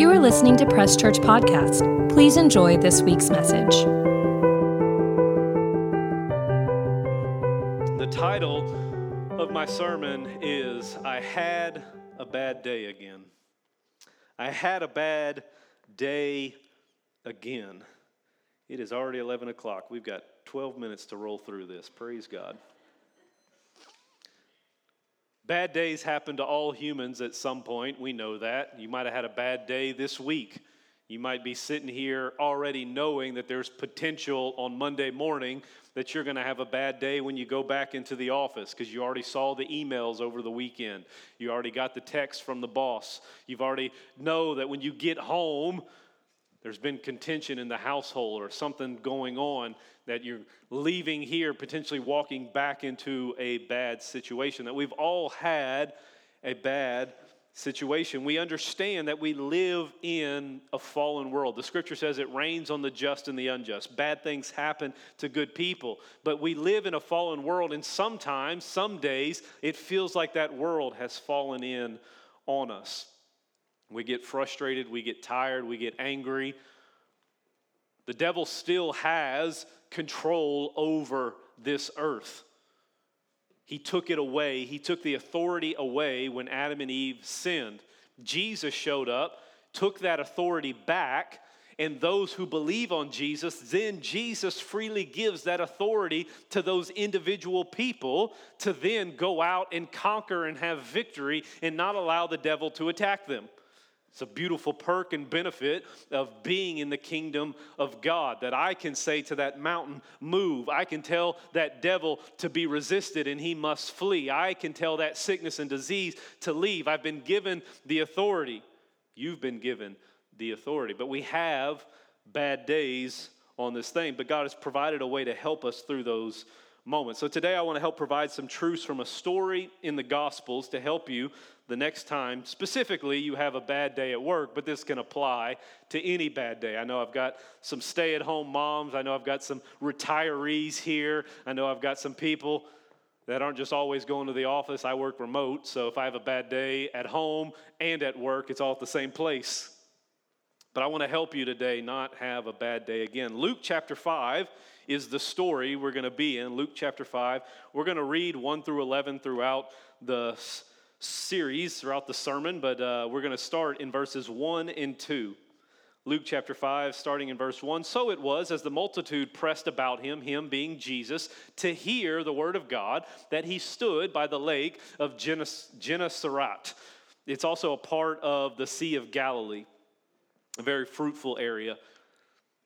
You are listening to Press Church Podcast. Please enjoy this week's message. The title of my sermon is I Had a Bad Day Again. I had a bad day again. It is already 11 o'clock. We've got 12 minutes to roll through this. Praise God. Bad days happen to all humans at some point. We know that. You might have had a bad day this week. You might be sitting here already knowing that there's potential on Monday morning that you're going to have a bad day when you go back into the office because you already saw the emails over the weekend. You already got the text from the boss. You've already know that when you get home, there's been contention in the household or something going on that you're leaving here, potentially walking back into a bad situation. That we've all had a bad situation. We understand that we live in a fallen world. The scripture says it rains on the just and the unjust. Bad things happen to good people. But we live in a fallen world, and sometimes, some days, it feels like that world has fallen in on us. We get frustrated, we get tired, we get angry. The devil still has control over this earth. He took it away. He took the authority away when Adam and Eve sinned. Jesus showed up, took that authority back, and those who believe on Jesus, then Jesus freely gives that authority to those individual people to then go out and conquer and have victory and not allow the devil to attack them. It's a beautiful perk and benefit of being in the kingdom of God that I can say to that mountain, Move. I can tell that devil to be resisted and he must flee. I can tell that sickness and disease to leave. I've been given the authority. You've been given the authority. But we have bad days on this thing, but God has provided a way to help us through those moments. So today I want to help provide some truths from a story in the Gospels to help you the next time, specifically, you have a bad day at work, but this can apply to any bad day. I know I've got some stay at home moms. I know I've got some retirees here. I know I've got some people that aren't just always going to the office. I work remote, so if I have a bad day at home and at work, it's all at the same place. But I want to help you today not have a bad day again. Luke chapter 5 is the story we're going to be in. Luke chapter 5. We're going to read 1 through 11 throughout the series throughout the sermon, but uh, we're going to start in verses 1 and 2. Luke chapter 5, starting in verse 1. So it was, as the multitude pressed about him, him being Jesus, to hear the word of God, that he stood by the lake of Gennesaret. It's also a part of the Sea of Galilee, a very fruitful area.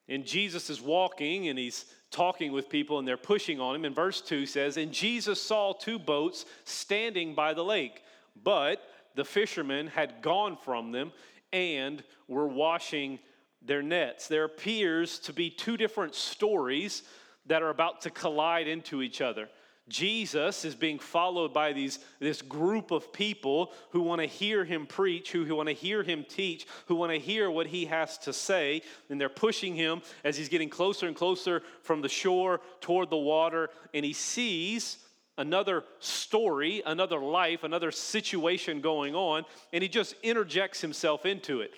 And Jesus is walking and he's talking with people and they're pushing on him. And verse 2 says, And Jesus saw two boats standing by the lake but the fishermen had gone from them and were washing their nets. There appears to be two different stories that are about to collide into each other. Jesus is being followed by these, this group of people who want to hear him preach, who, who want to hear him teach, who want to hear what he has to say. And they're pushing him as he's getting closer and closer from the shore toward the water. And he sees another story, another life, another situation going on, and he just interjects himself into it.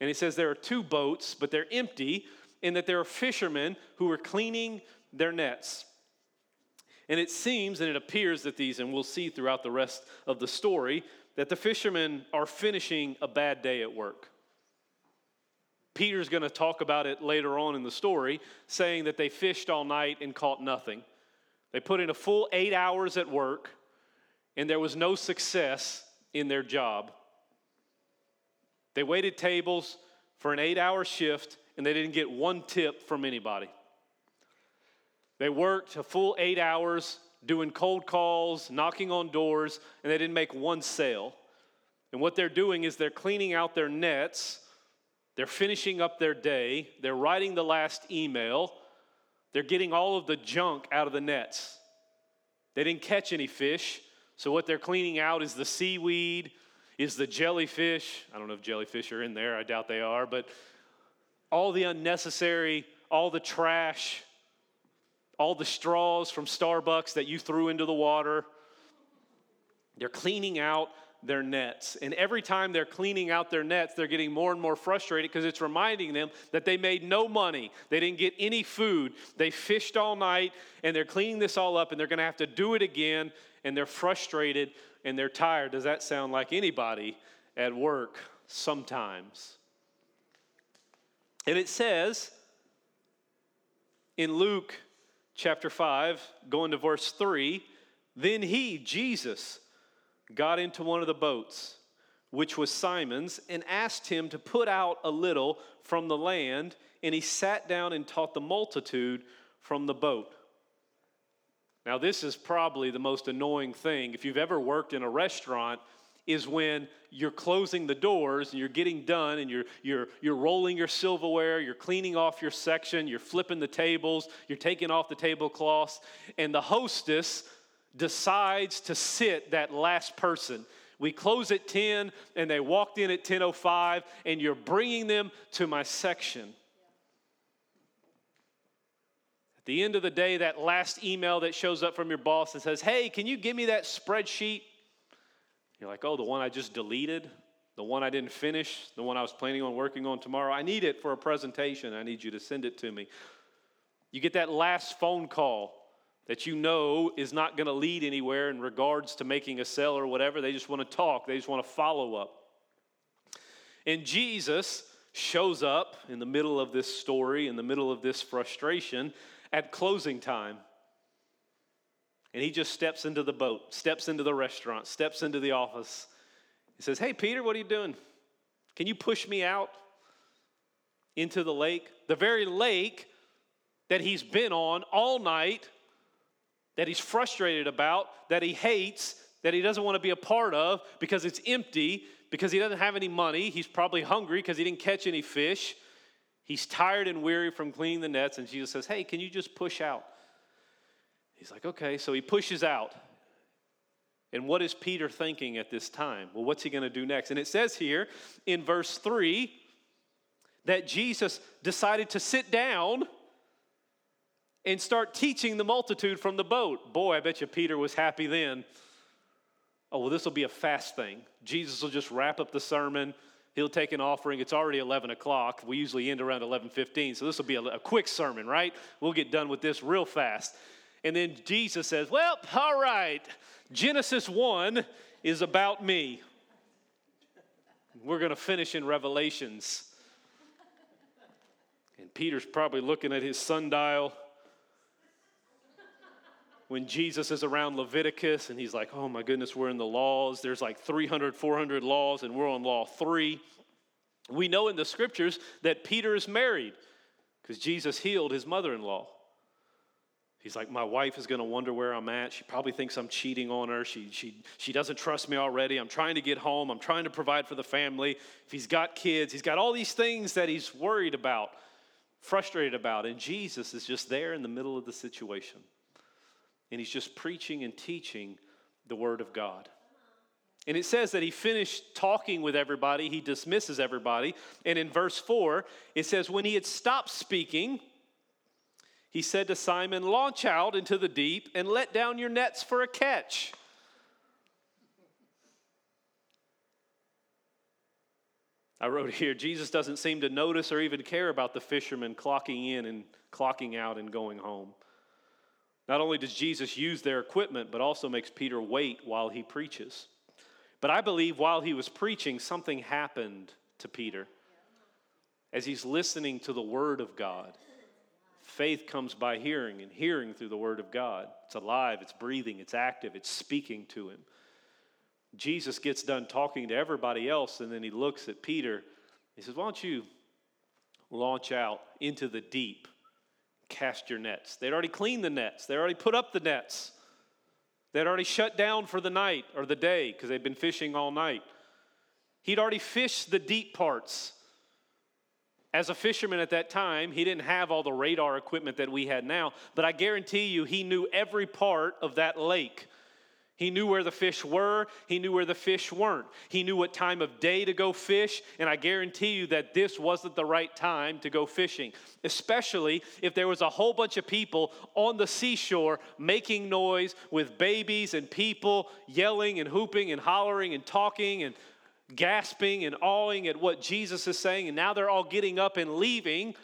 And he says there are two boats, but they're empty, and that there are fishermen who are cleaning their nets. And it seems and it appears that these, and we'll see throughout the rest of the story, that the fishermen are finishing a bad day at work. Peter's going to talk about it later on in the story, saying that they fished all night and caught nothing. They put in a full eight hours at work, and there was no success in their job. They waited tables for an eight hour shift, and they didn't get one tip from anybody. They worked a full eight hours doing cold calls, knocking on doors, and they didn't make one sale. And what they're doing is they're cleaning out their nets, they're finishing up their day, they're writing the last email, they're getting all of the junk out of the nets. They didn't catch any fish, so what they're cleaning out is the seaweed, is the jellyfish. I don't know if jellyfish are in there, I doubt they are, but all the unnecessary, all the trash, all the straws from Starbucks that you threw into the water. They're cleaning out their nets. And every time they're cleaning out their nets, they're getting more and more frustrated because it's reminding them that they made no money. They didn't get any food. They fished all night and they're cleaning this all up and they're going to have to do it again and they're frustrated and they're tired. Does that sound like anybody at work sometimes? And it says in Luke chapter 5, going to verse 3, then he, Jesus, got into one of the boats, which was Simon's, and asked him to put out a little from the land, and he sat down and taught the multitude from the boat. Now, this is probably the most annoying thing. If you've ever worked in a restaurant, is when you're closing the doors and you're getting done and you're, you're, you're rolling your silverware, you're cleaning off your section, you're flipping the tables, you're taking off the tablecloths, and the hostess decides to sit that last person. We close at 10 and they walked in at 10:05 and you're bringing them to my section. At the end of the day that last email that shows up from your boss that says, "Hey, can you give me that spreadsheet?" You're like, "Oh, the one I just deleted, the one I didn't finish, the one I was planning on working on tomorrow. I need it for a presentation. I need you to send it to me." You get that last phone call that you know is not going to lead anywhere in regards to making a sale or whatever. They just want to talk, they just want to follow up. And Jesus shows up in the middle of this story, in the middle of this frustration at closing time. And he just steps into the boat, steps into the restaurant, steps into the office. He says, Hey, Peter, what are you doing? Can you push me out into the lake? The very lake that he's been on all night that he's frustrated about, that he hates, that he doesn't want to be a part of because it's empty, because he doesn't have any money. He's probably hungry because he didn't catch any fish. He's tired and weary from cleaning the nets, and Jesus says, Hey, can you just push out? He's like, Okay. So he pushes out. And what is Peter thinking at this time? Well, what's he going to do next? And it says here in verse 3 that Jesus decided to sit down and start teaching the multitude from the boat. Boy, I bet you Peter was happy then. Oh, well, this will be a fast thing. Jesus will just wrap up the sermon. He'll take an offering. It's already 11 o'clock. We usually end around 11:15, so this will be a, a quick sermon, right? We'll get done with this real fast. And then Jesus says, "Well, all right. Genesis 1 is about me. We're going to finish in Revelations." And Peter's probably looking at his sundial when Jesus is around Leviticus and he's like, oh my goodness, we're in the laws. There's like 300, 400 laws, and we're on law three. We know in the scriptures that Peter is married because Jesus healed his mother in law. He's like, My wife is going to wonder where I'm at. She probably thinks I'm cheating on her. She, she, she doesn't trust me already. I'm trying to get home. I'm trying to provide for the family. If he's got kids, he's got all these things that he's worried about, frustrated about. And Jesus is just there in the middle of the situation and he's just preaching and teaching the Word of God. And it says that he finished talking with everybody, he dismisses everybody. And in verse 4, it says, When he had stopped speaking, he said to Simon, Launch out into the deep and let down your nets for a catch. I wrote here, Jesus doesn't seem to notice or even care about the fishermen clocking in and clocking out and going home. Not only does Jesus use their equipment, but also makes Peter wait while he preaches. But I believe while he was preaching, something happened to Peter. As he's listening to the Word of God, faith comes by hearing, and hearing through the Word of God. It's alive, it's breathing, it's active, it's speaking to him. Jesus gets done talking to everybody else, and then he looks at Peter. He says, Why don't you launch out into the deep? cast your nets. They'd already cleaned the nets, they'd already put up the nets. They'd already shut down for the night or the day because they'd been fishing all night. He'd already fished the deep parts. As a fisherman at that time, he didn't have all the radar equipment that we had now, but I guarantee you he knew every part of that lake. He knew where the fish were, he knew where the fish weren't. He knew what time of day to go fish, and I guarantee you that this wasn't the right time to go fishing, especially if there was a whole bunch of people on the seashore making noise with babies and people yelling and hooping and hollering and talking and gasping and awing at what Jesus is saying, and now they're all getting up and leaving.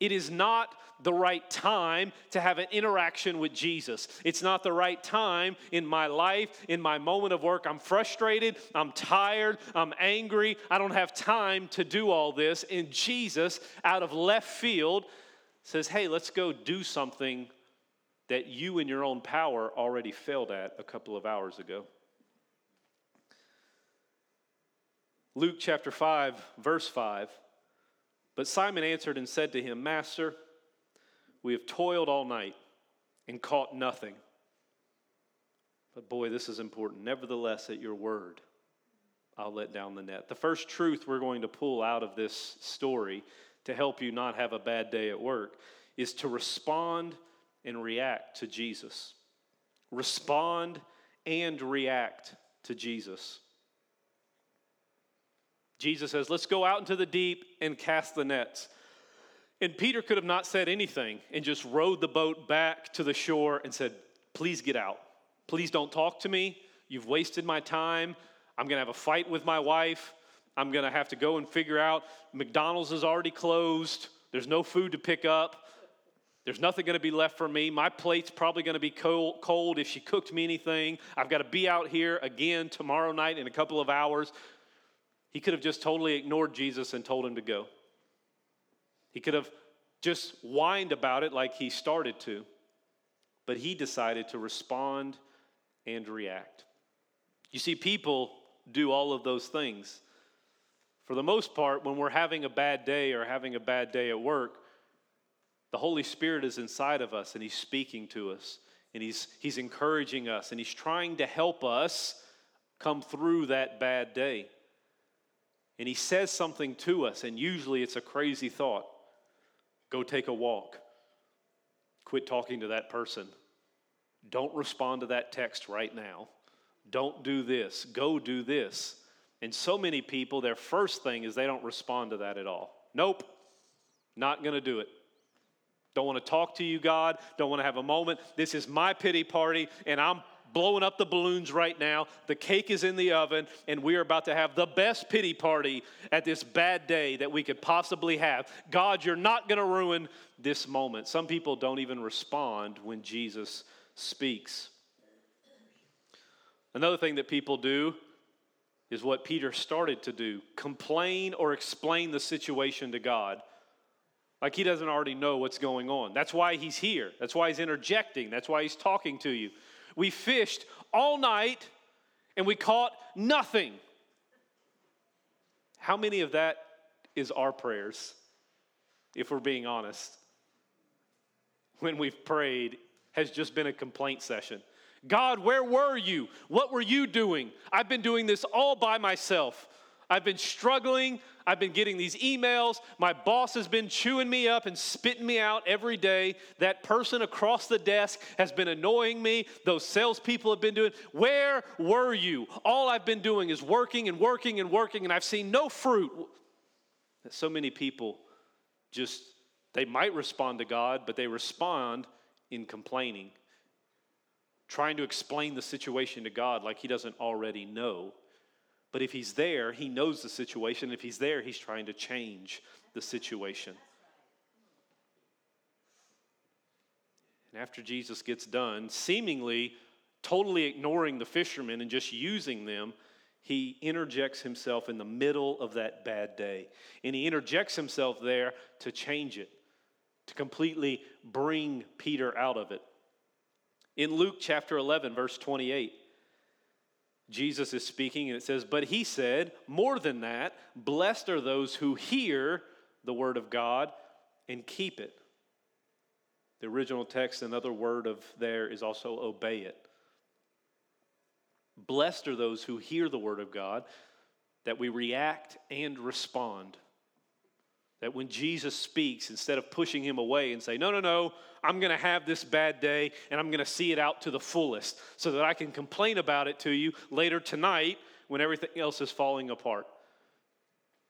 It is not the right time to have an interaction with Jesus. It's not the right time in my life, in my moment of work. I'm frustrated, I'm tired, I'm angry. I don't have time to do all this. And Jesus, out of left field, says, Hey, let's go do something that you in your own power already failed at a couple of hours ago. Luke chapter 5, verse 5. But Simon answered and said to him, Master, we have toiled all night and caught nothing. But boy, this is important. Nevertheless, at your word, I'll let down the net. The first truth we're going to pull out of this story to help you not have a bad day at work is to respond and react to Jesus. Respond and react to Jesus. Jesus says, Let's go out into the deep and cast the nets. And Peter could have not said anything and just rowed the boat back to the shore and said, Please get out. Please don't talk to me. You've wasted my time. I'm going to have a fight with my wife. I'm going to have to go and figure out McDonald's is already closed. There's no food to pick up. There's nothing going to be left for me. My plate's probably going to be cold, cold if she cooked me anything. I've got to be out here again tomorrow night in a couple of hours. He could have just totally ignored Jesus and told him to go. He could have just whined about it like he started to, but he decided to respond and react. You see, people do all of those things. For the most part, when we're having a bad day or having a bad day at work, the Holy Spirit is inside of us and He's speaking to us and He's, he's encouraging us and He's trying to help us come through that bad day. And He says something to us, and usually it's a crazy thought. Go take a walk. Quit talking to that person. Don't respond to that text right now. Don't do this. Go do this. And so many people, their first thing is they don't respond to that at all. Nope, not to do it. Don't want to talk to you, God. Don't want to have a moment. This is my pity party, and I'm blowing up the balloons right now. The cake is in the oven, and we are about to have the best pity party at this bad day that we could possibly have. God, you're not going to ruin this moment. Some people don't even respond when Jesus speaks. Another thing that people do is what Peter started to do complain or explain the situation to God. Like he doesn't already know what's going on. That's why he's here. That's why he's interjecting. That's why he's talking to you. We fished all night and we caught nothing. How many of that is our prayers, if we're being honest? When we've prayed, has just been a complaint session. God, where were you? What were you doing? I've been doing this all by myself. I've been struggling. I've been getting these emails. My boss has been chewing me up and spitting me out every day. That person across the desk has been annoying me. Those salespeople have been doing. Where were you? All I've been doing is working and working and working, and I've seen no fruit. So many people just, they might respond to God, but they respond in complaining, trying to explain the situation to God like He doesn't already know. But if he's there, he knows the situation. If he's there, he's trying to change the situation. And after Jesus gets done, seemingly totally ignoring the fishermen and just using them, he interjects himself in the middle of that bad day. And he interjects himself there to change it, to completely bring Peter out of it. In Luke chapter 11, verse 28, Jesus is speaking, and it says, But he said, More than that, blessed are those who hear the word of God and keep it. The original text, another word of there is also obey it. Blessed are those who hear the word of God, that we react and respond. That when Jesus speaks, instead of pushing him away and say, No, no, no, I'm going to have this bad day and I'm going to see it out to the fullest so that I can complain about it to you later tonight when everything else is falling apart.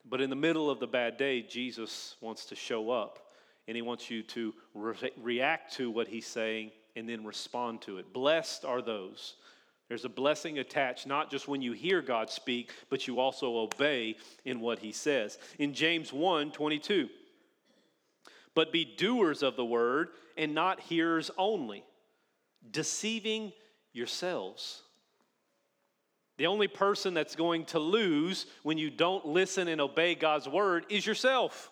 But in the middle of the bad day, Jesus wants to show up and he wants you to re- react to what he's saying and then respond to it. Blessed are those. There's a blessing attached not just when you hear God speak, but you also obey in what he says. In James 1 22, but be doers of the word and not hearers only, deceiving yourselves. The only person that's going to lose when you don't listen and obey God's word is yourself.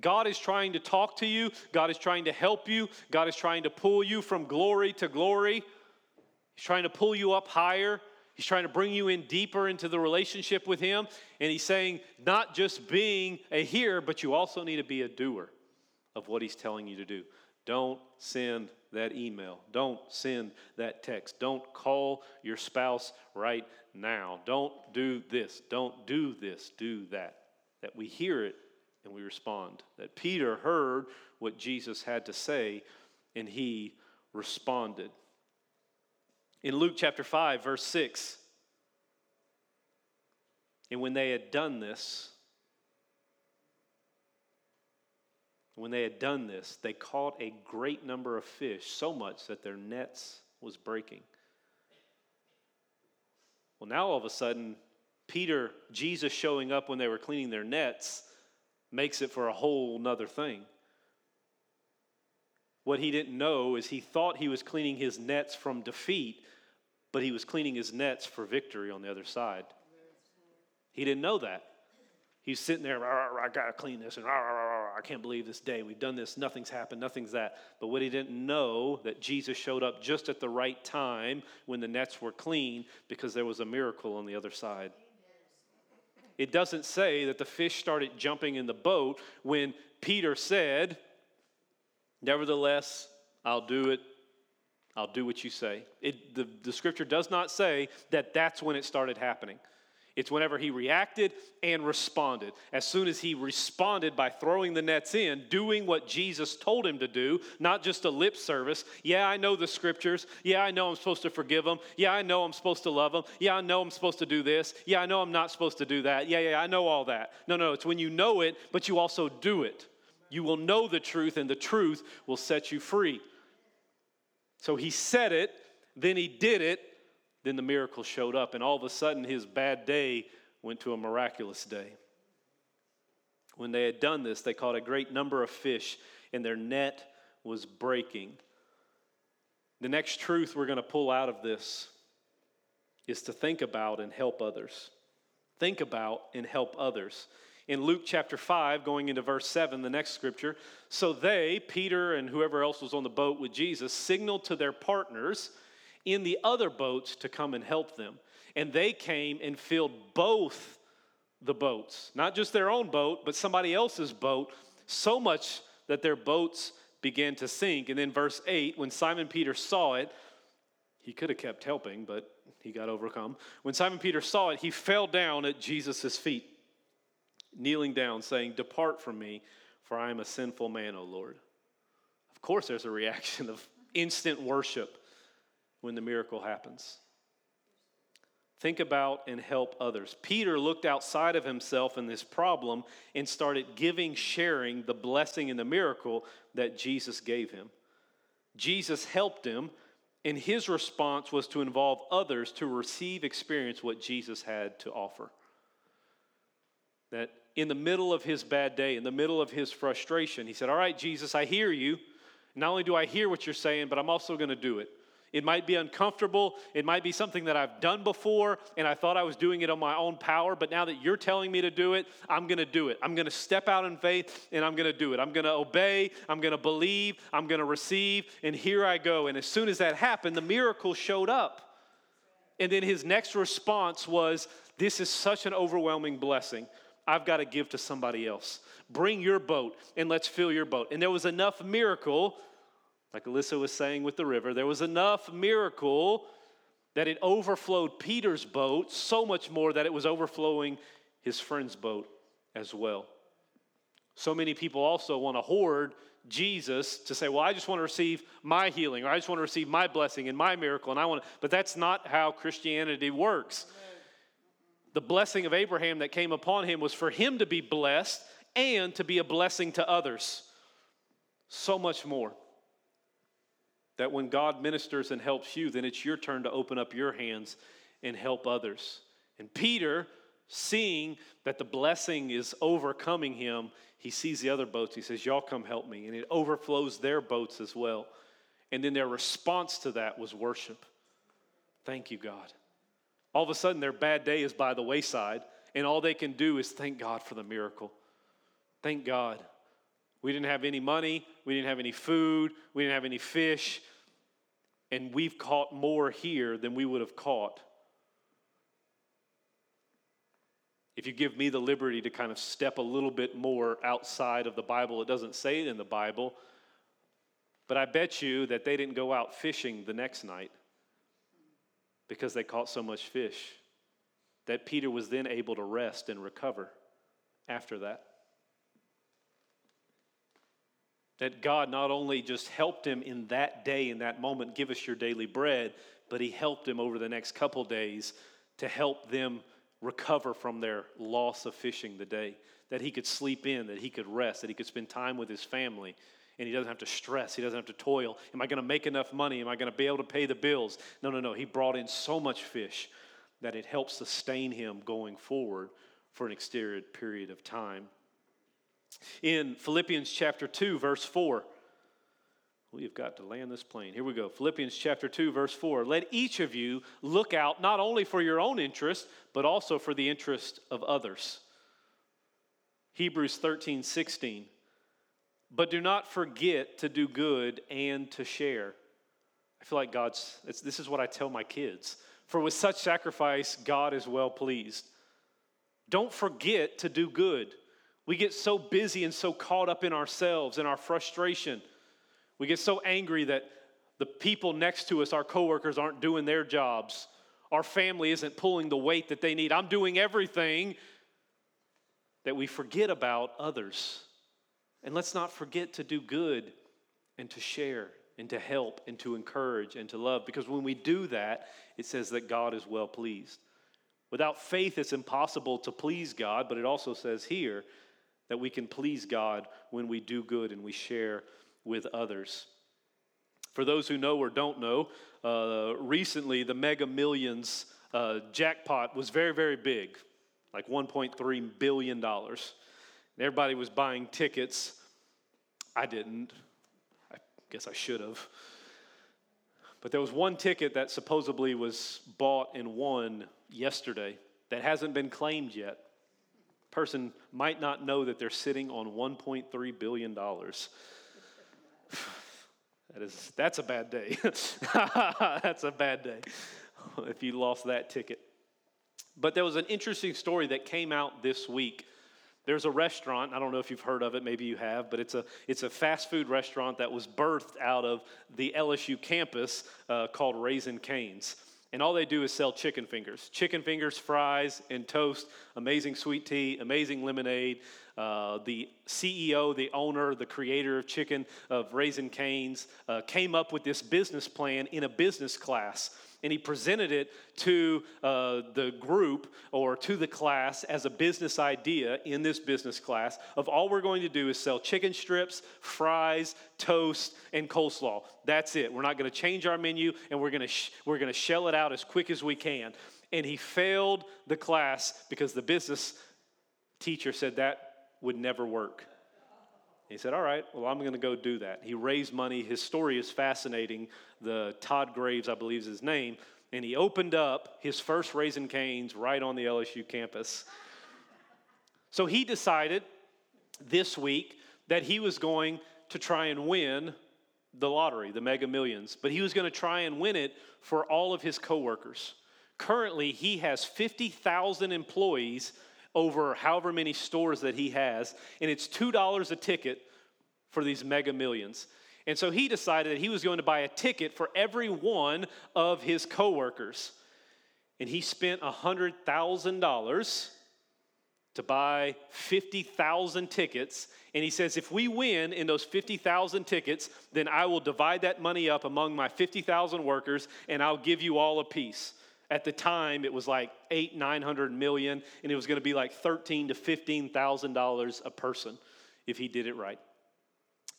God is trying to talk to you, God is trying to help you, God is trying to pull you from glory to glory. He's trying to pull you up higher. He's trying to bring you in deeper into the relationship with Him. And He's saying, not just being a hearer, but you also need to be a doer of what He's telling you to do. Don't send that email. Don't send that text. Don't call your spouse right now. Don't do this. Don't do this. Do that. That we hear it and we respond. That Peter heard what Jesus had to say and he responded. In Luke chapter 5, verse 6, and when they had done this, When they had done this, they caught a great number of fish, so much that their nets was breaking. Well, now all of a sudden, Peter, Jesus showing up when they were cleaning their nets, makes it for a whole nother thing. What he didn't know is he thought he was cleaning his nets from defeat, but he was cleaning his nets for victory on the other side. He didn't know that. He's sitting there, I got to clean this, and I can't believe this day. We've done this, nothing's happened, nothing's that. But what he didn't know, that Jesus showed up just at the right time when the nets were clean because there was a miracle on the other side. It doesn't say that the fish started jumping in the boat when Peter said, Nevertheless, I'll do it. I'll do what you say. It, the, the scripture does not say that that's when it started happening. It's whenever he reacted and responded. As soon as he responded by throwing the nets in, doing what Jesus told him to do, not just a lip service. Yeah, I know the scriptures. Yeah, I know I'm supposed to forgive them. Yeah, I know I'm supposed to love them. Yeah, I know I'm supposed to do this. Yeah, I know I'm not supposed to do that. Yeah, yeah, I know all that. No, no, it's when you know it, but you also do it. You will know the truth, and the truth will set you free. So he said it, then he did it, then the miracle showed up, and all of a sudden his bad day went to a miraculous day. When they had done this, they caught a great number of fish, and their net was breaking. The next truth we're going to pull out of this is to think about and help others. Think about and help others. In Luke chapter 5, going into verse 7, the next scripture, so they, Peter and whoever else was on the boat with Jesus, signaled to their partners in the other boats to come and help them. And they came and filled both the boats, not just their own boat, but somebody else's boat, so much that their boats began to sink. And then, verse 8, when Simon Peter saw it, he could have kept helping, but he got overcome. When Simon Peter saw it, he fell down at Jesus' feet, kneeling down, saying, Depart from me, for I am a sinful man, O Lord. Of course, there's a reaction of instant worship when the miracle happens. Think about and help others. Peter looked outside of himself in this problem and started giving, sharing the blessing and the miracle that Jesus gave him. Jesus helped him, and his response was to involve others to receive, experience what Jesus had to offer. That in the middle of his bad day, in the middle of his frustration, he said, All right, Jesus, I hear you. Not only do I hear what you're saying, but I'm also going to do it. It might be uncomfortable. It might be something that I've done before and I thought I was doing it on my own power, but now that you're telling me to do it, I'm going to do it. I'm going to step out in faith and I'm going to do it. I'm going to obey. I'm going to believe. I'm going to receive. And here I go. And as soon as that happened, the miracle showed up. And then his next response was, This is such an overwhelming blessing. I've got to give to somebody else. Bring your boat and let's fill your boat. And there was enough miracle like Alyssa was saying with the river, there was enough miracle that it overflowed Peter's boat so much more that it was overflowing his friend's boat as well. So many people also want to hoard Jesus to say, well, I just want to receive my healing or I just want to receive my blessing and my miracle and I want to, but that's not how Christianity works. The blessing of Abraham that came upon him was for him to be blessed and to be a blessing to others. So much more. That when God ministers and helps you, then it's your turn to open up your hands and help others. And Peter, seeing that the blessing is overcoming him, he sees the other boats. He says, Y'all come help me. And it overflows their boats as well. And then their response to that was worship. Thank you, God. All of a sudden, their bad day is by the wayside, and all they can do is thank God for the miracle. Thank God. We didn't have any money, we didn't have any food, we didn't have any fish, and we've caught more here than we would have caught if you give me the liberty to kind of step a little bit more outside of the Bible, it doesn't say it in the Bible, but I bet you that they didn't go out fishing the next night because they caught so much fish that Peter was then able to rest and recover after that. That God not only just helped him in that day, in that moment, give us your daily bread, but he helped him over the next couple days to help them recover from their loss of fishing the day, that he could sleep in, that he could rest, that he could spend time with his family, and he doesn't have to stress, he doesn't have to toil. Am I going to make enough money? Am I going to be able to pay the bills? No, no, no. He brought in so much fish that it helps sustain him going forward for an extended period of time. In Philippians chapter 2, verse 4, We've got to land this plane. Here we go. Philippians chapter 2, verse 4. Let each of you look out not only for your own interest, but also for the interest of others. Hebrews 13, 16. But do not forget to do good and to share. I feel like God's, this is what I tell my kids. For with such sacrifice, God is well pleased. Don't forget to do good. We get so busy and so caught up in ourselves and our frustration we get so angry that the people next to us, our coworkers, aren't doing their jobs. Our family isn't pulling the weight that they need. I'm doing everything that we forget about others. And let's not forget to do good and to share and to help and to encourage and to love because when we do that, it says that God is well pleased. Without faith, it's impossible to please God, but it also says here that we can please God when we do good and we share with others. For those who know or don't know, uh, recently the Mega Millions uh, jackpot was very, very big, like $1.3 billion. Everybody was buying tickets. I didn't. I guess I should have. But there was one ticket that supposedly was bought and won yesterday that hasn't been claimed yet. Person might not know that they're sitting on $1.3 billion. That is, that's a bad day. that's a bad day if you lost that ticket. But there was an interesting story that came out this week. There's a restaurant, I don't know if you've heard of it, maybe you have, but it's a, it's a fast food restaurant that was birthed out of the LSU campus uh, called Raising Cane's. And all they do is sell chicken fingers chicken fingers, fries, and toast, amazing sweet tea, amazing lemonade. Uh, the CEO, the owner, the creator of Chicken, of Raising Cane's, uh, came up with this business plan in a business class. And he presented it to uh, the group or to the class as a business idea in this business class of all we're going to do is sell chicken strips, fries, toast, and coleslaw. That's it. We're not going to change our menu and we're going to sh- we're going to shell it out as quick as we can. And he failed the class because the business teacher said that would never work. He said, All right, well, I'm going to go do that. He raised money. His story is fascinating. The Todd Graves, I believe, is his name. And he opened up his first Raising Cane's right on the LSU campus. So he decided this week that he was going to try and win the lottery, the mega millions, but he was going to try and win it for all of his coworkers. Currently, he has 50,000 employees over however many stores that he has, and it's $2 a ticket for these mega millions. And so he decided that he was going to buy a ticket for every one of his coworkers. And he spent $100,000 to buy 50,000 tickets. And he says, if we win in those 50,000 tickets, then I will divide that money up among my 50,000 workers and I'll give you all a piece. At the time, it was like eight, 900 million, and it was going to be like 13 to $15,000 a person if he did it right.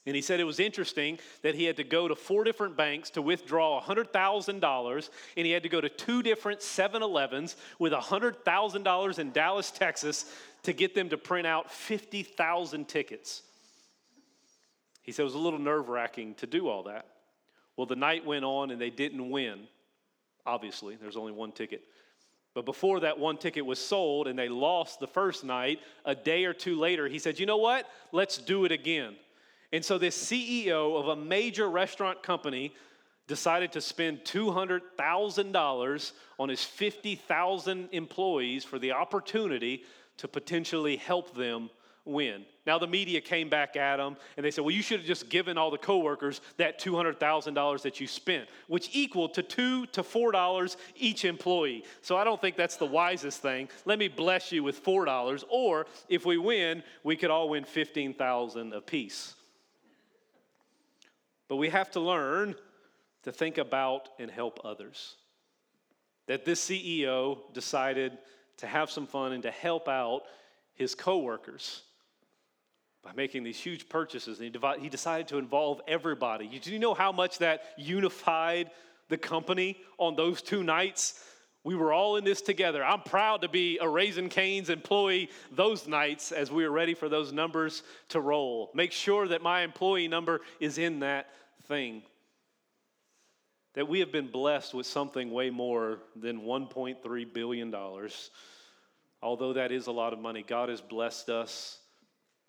And he said it was interesting that he had to go to four different banks to withdraw $100,000, and he had to go to two different 7 Elevens with $100,000 in Dallas, Texas, to get them to print out 50,000 tickets. He said it was a little nerve wracking to do all that. Well, the night went on and they didn't win. Obviously, there's only one ticket. But before that one ticket was sold and they lost the first night, a day or two later, he said, You know what? Let's do it again. And so, this CEO of a major restaurant company decided to spend $200,000 on his 50,000 employees for the opportunity to potentially help them win. Now the media came back at him and they said, "Well, you should have just given all the coworkers that $200,000 that you spent, which equal to 2 to 4 dollars each employee." So I don't think that's the wisest thing. Let me bless you with 4 dollars or if we win, we could all win 15,000 apiece. But we have to learn to think about and help others. That this CEO decided to have some fun and to help out his coworkers by making these huge purchases. And he, he decided to involve everybody. Do you know how much that unified the company on those two nights? We were all in this together. I'm proud to be a Raising Cane's employee those nights as we were ready for those numbers to roll. Make sure that my employee number is in that thing. That we have been blessed with something way more than $1.3 billion. Although that is a lot of money, God has blessed us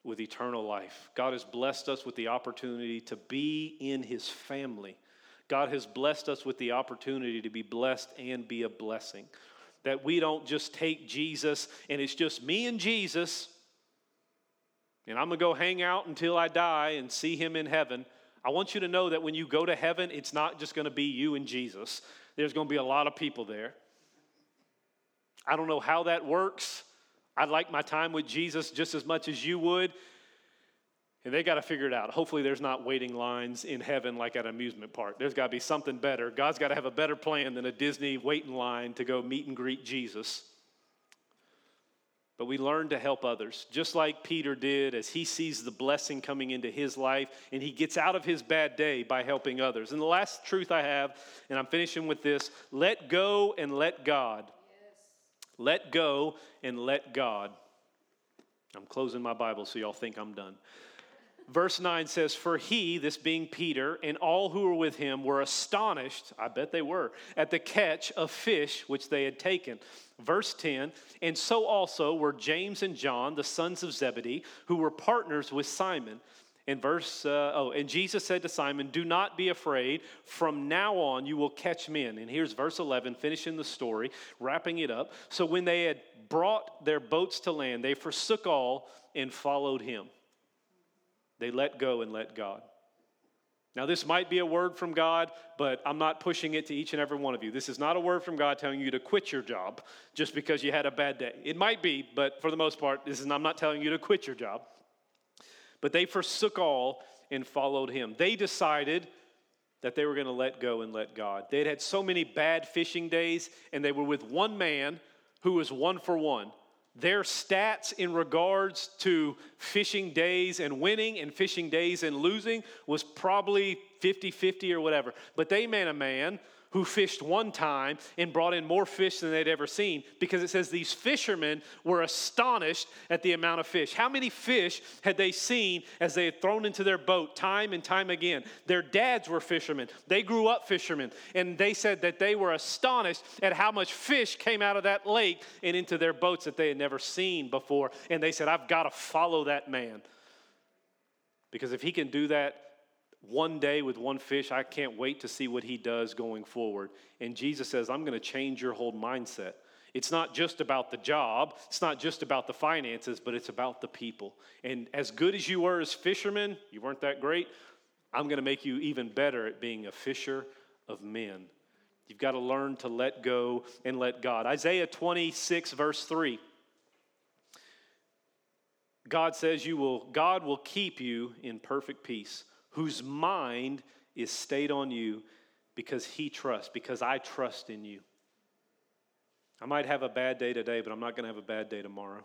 with eternal life. God has blessed us with the opportunity to be in His family. God has blessed us with the opportunity to be blessed and be a blessing. That we don't just take Jesus and it's just me and Jesus, and I'm gonna go hang out until I die and see Him in heaven. I want you to know that when you go to heaven, it's not just gonna be you and Jesus, there's gonna be a lot of people there. I don't know how that works. I'd like my time with Jesus just as much as you would. And they got to figure it out. Hopefully, there's not waiting lines in heaven like at an amusement park. There's got to be something better. God's got to have a better plan than a Disney waiting line to go meet and greet Jesus. But we learn to help others, just like Peter did as he sees the blessing coming into his life and he gets out of his bad day by helping others. And the last truth I have, and I'm finishing with this let go and let God. Let go and let God. I'm closing my Bible so y'all think I'm done. Verse 9 says, For he, this being Peter, and all who were with him were astonished, I bet they were, at the catch of fish which they had taken. Verse 10 And so also were James and John, the sons of Zebedee, who were partners with Simon. And verse, uh, oh, and Jesus said to Simon, Do not be afraid. From now on, you will catch men. And here's verse 11, finishing the story, wrapping it up. So when they had brought their boats to land, they forsook all and followed him. They let go and let God. Now, this might be a word from God, but I'm not pushing it to each and every one of you. This is not a word from God telling you to quit your job just because you had a bad day. It might be, but for the most part, this is, I'm not telling you to quit your job. But they forsook all and followed him. They decided that they were going to let go and let God. They'd had so many bad fishing days, and they were with one man who was one for one. Their stats in regards to fishing days and winning and fishing days and losing was probably 50 50 or whatever. But they met a man who fished one time and brought in more fish than they'd ever seen because it says these fishermen were astonished at the amount of fish. How many fish had they seen as they had thrown into their boat time and time again? Their dads were fishermen, they grew up fishermen, and they said that they were astonished at how much fish came out of that lake and into their boats that they had never seen before. And they said, I've got to follow that man. Because if he can do that, one day with one fish, I can't wait to see what he does going forward. And Jesus says, I'm going to change your whole mindset. It's not just about the job, it's not just about the finances, but it's about the people. And as good as you were as fishermen, you weren't that great. I'm going to make you even better at being a fisher of men. You've got to learn to let go and let God. Isaiah 26, verse 3 God says you will God will keep you in perfect peace, whose mind is stayed on you because he trusts, because I trust in you. I might have a bad day today, but I'm not going to have a bad day tomorrow.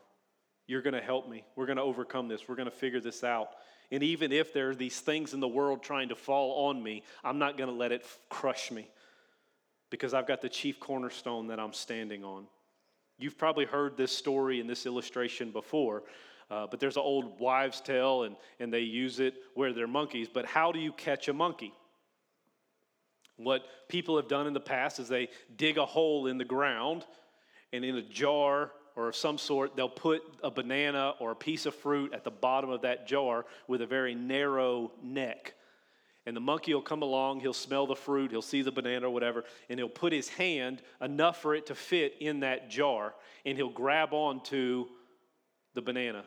You're going to help me. We're going to overcome this. We're going to figure this out. And even if there are these things in the world trying to fall on me, I'm not going to let it crush me because I've got the chief cornerstone that I'm standing on. You've probably heard this story and this illustration before, uh, but there's an old wives' tale, and, and they use it where they're monkeys. But how do you catch a monkey? What people have done in the past is they dig a hole in the ground, and in a jar or of some sort, they'll put a banana or a piece of fruit at the bottom of that jar with a very narrow neck. And the monkey will come along, he'll smell the fruit, he'll see the banana or whatever, and he'll put his hand enough for it to fit in that jar, and he'll grab onto the banana.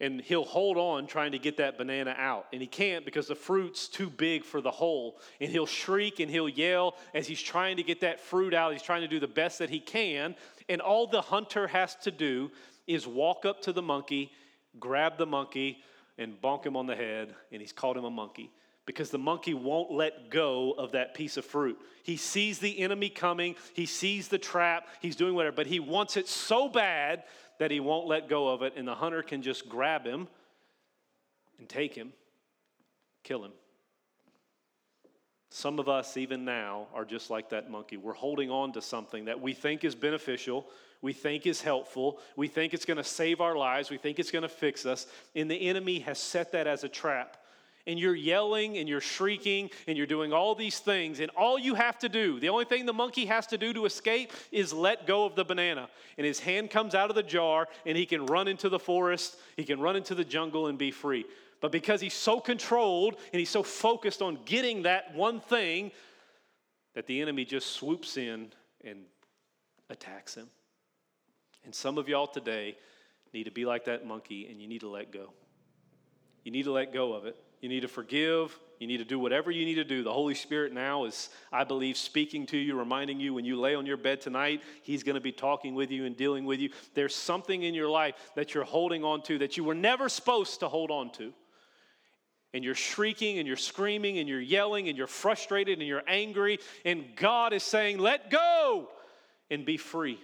And he'll hold on trying to get that banana out. And he can't because the fruit's too big for the hole. And he'll shriek and he'll yell as he's trying to get that fruit out. He's trying to do the best that he can. And all the hunter has to do is walk up to the monkey, grab the monkey, and bonk him on the head, and he's called him a monkey because the monkey won't let go of that piece of fruit. He sees the enemy coming, he sees the trap, he's doing whatever, but he wants it so bad that he won't let go of it, and the hunter can just grab him and take him, kill him. Some of us, even now, are just like that monkey. We're holding on to something that we think is beneficial, we think is helpful, we think it's going to save our lives, we think it's going to fix us, and the enemy has set that as a trap. And you're yelling and you're shrieking and you're doing all these things, and all you have to do, the only thing the monkey has to do to escape is let go of the banana. And his hand comes out of the jar, and he can run into the forest, he can run into the jungle and be free. But because he's so controlled and he's so focused on getting that one thing, that the enemy just swoops in and attacks him. And some of y'all today need to be like that monkey and you need to let go. You need to let go of it. You need to forgive. You need to do whatever you need to do. The Holy Spirit now is, I believe, speaking to you, reminding you when you lay on your bed tonight, He's going to be talking with you and dealing with you. There's something in your life that you're holding on to that you were never supposed to hold on to and you're shrieking and you're screaming and you're yelling and you're frustrated and you're angry, and God is saying, Let go and be free.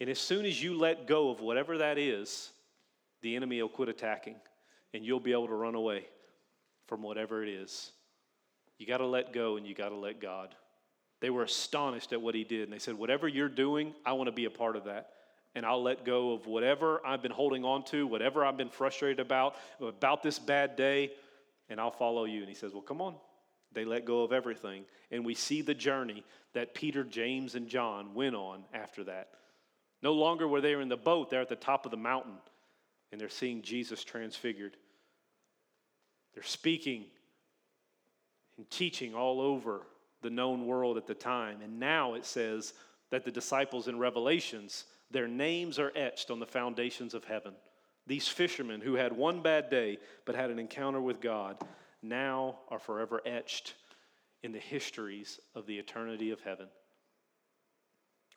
And as soon as you let go of whatever that is, the enemy will quit attacking and you'll be able to run away from whatever it is. You got to let go and you got to let God. They were astonished at what he did and they said, Whatever you're doing, I want to be a part of that and I'll let go of whatever I've been holding on to, whatever I've been frustrated about, about this bad day, and I'll follow you. And he says, Well, come on. They let go of everything. And we see the journey that Peter, James, and John went on after that. No longer were they in the boat, they're at the top of the mountain, and they're seeing Jesus transfigured. They're speaking and teaching all over the known world at the time. And now it says that the disciples in Revelations their names are etched on the foundations of heaven. These fishermen who had one bad day but had an encounter with God now are forever etched in the histories of the eternity of heaven.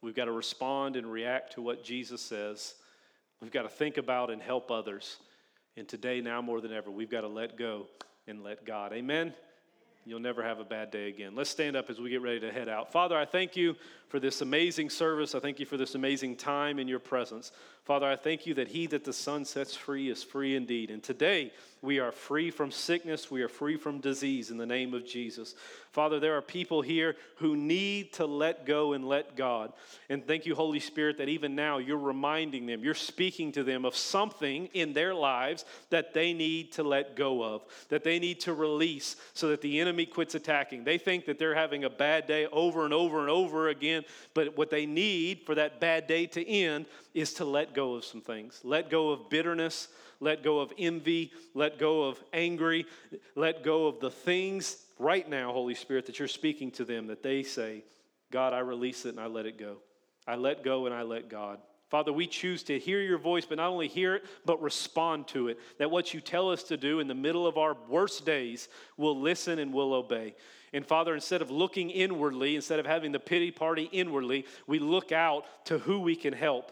We've got to respond and react to what Jesus says. We've got to think about and help others. And today, now more than ever, we've got to let go and let God. Amen. You'll never have a bad day again. Let's stand up as we get ready to head out. Father, I thank you for this amazing service. I thank you for this amazing time in your presence. Father, I thank you that he that the Son sets free is free indeed. And today, we are free from sickness, we are free from disease in the name of Jesus. Father, there are people here who need to let go and let God. And thank you, Holy Spirit, that even now you're reminding them, you're speaking to them of something in their lives that they need to let go of, that they need to release so that the enemy quits attacking. They think that they're having a bad day over and over and over again, but what they need for that bad day to end is to let go of some things. Let go of bitterness, let go of envy, let go of angry, let go of the things right now, Holy Spirit, that you're speaking to them that they say, God, I release it and I let it go. I let go and I let God. Father, we choose to hear your voice, but not only hear it, but respond to it. That what you tell us to do in the middle of our worst days, we'll listen and we'll obey. And Father, instead of looking inwardly, instead of having the pity party inwardly, we look out to who we can help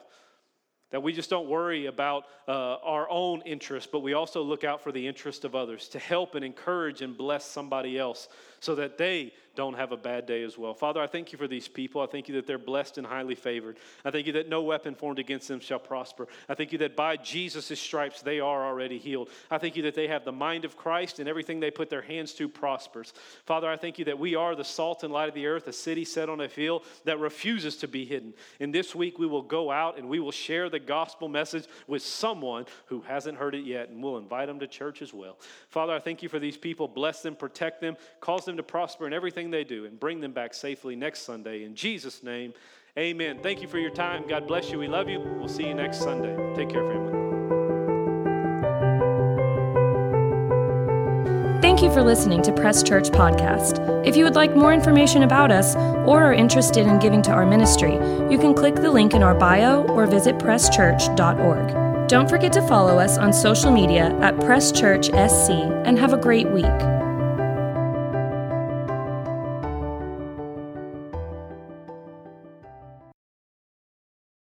that we just don't worry about uh, our own interest, but we also look out for the interest of others to help and encourage and bless somebody else so that they don't have a bad day as well. Father, I thank you for these people. I thank you that they're blessed and highly favored. I thank you that no weapon formed against them shall prosper. I thank you that by Jesus' stripes they are already healed. I thank you that they have the mind of Christ and everything they put their hands to prospers. Father, I thank you that we are the salt and light of the earth, a city set on a hill that refuses to be hidden. And this week we will go out and we will share the gospel message with someone who hasn't heard it yet, and we'll invite them to church as well. Father, I thank you for these people. Bless them, protect them, cause them to prosper in everything they do, and bring them back safely next Sunday. In Jesus' name, amen. Thank you for your time. God bless you. We love you. We'll see you next Sunday. Take care, family. Thank you for listening to Press Church Podcast. If you would like more information about us or are interested in giving to our ministry, you can click the link in our bio or visit presschurch.org. Don't forget to follow us on social media at Press Church SC and have a great week.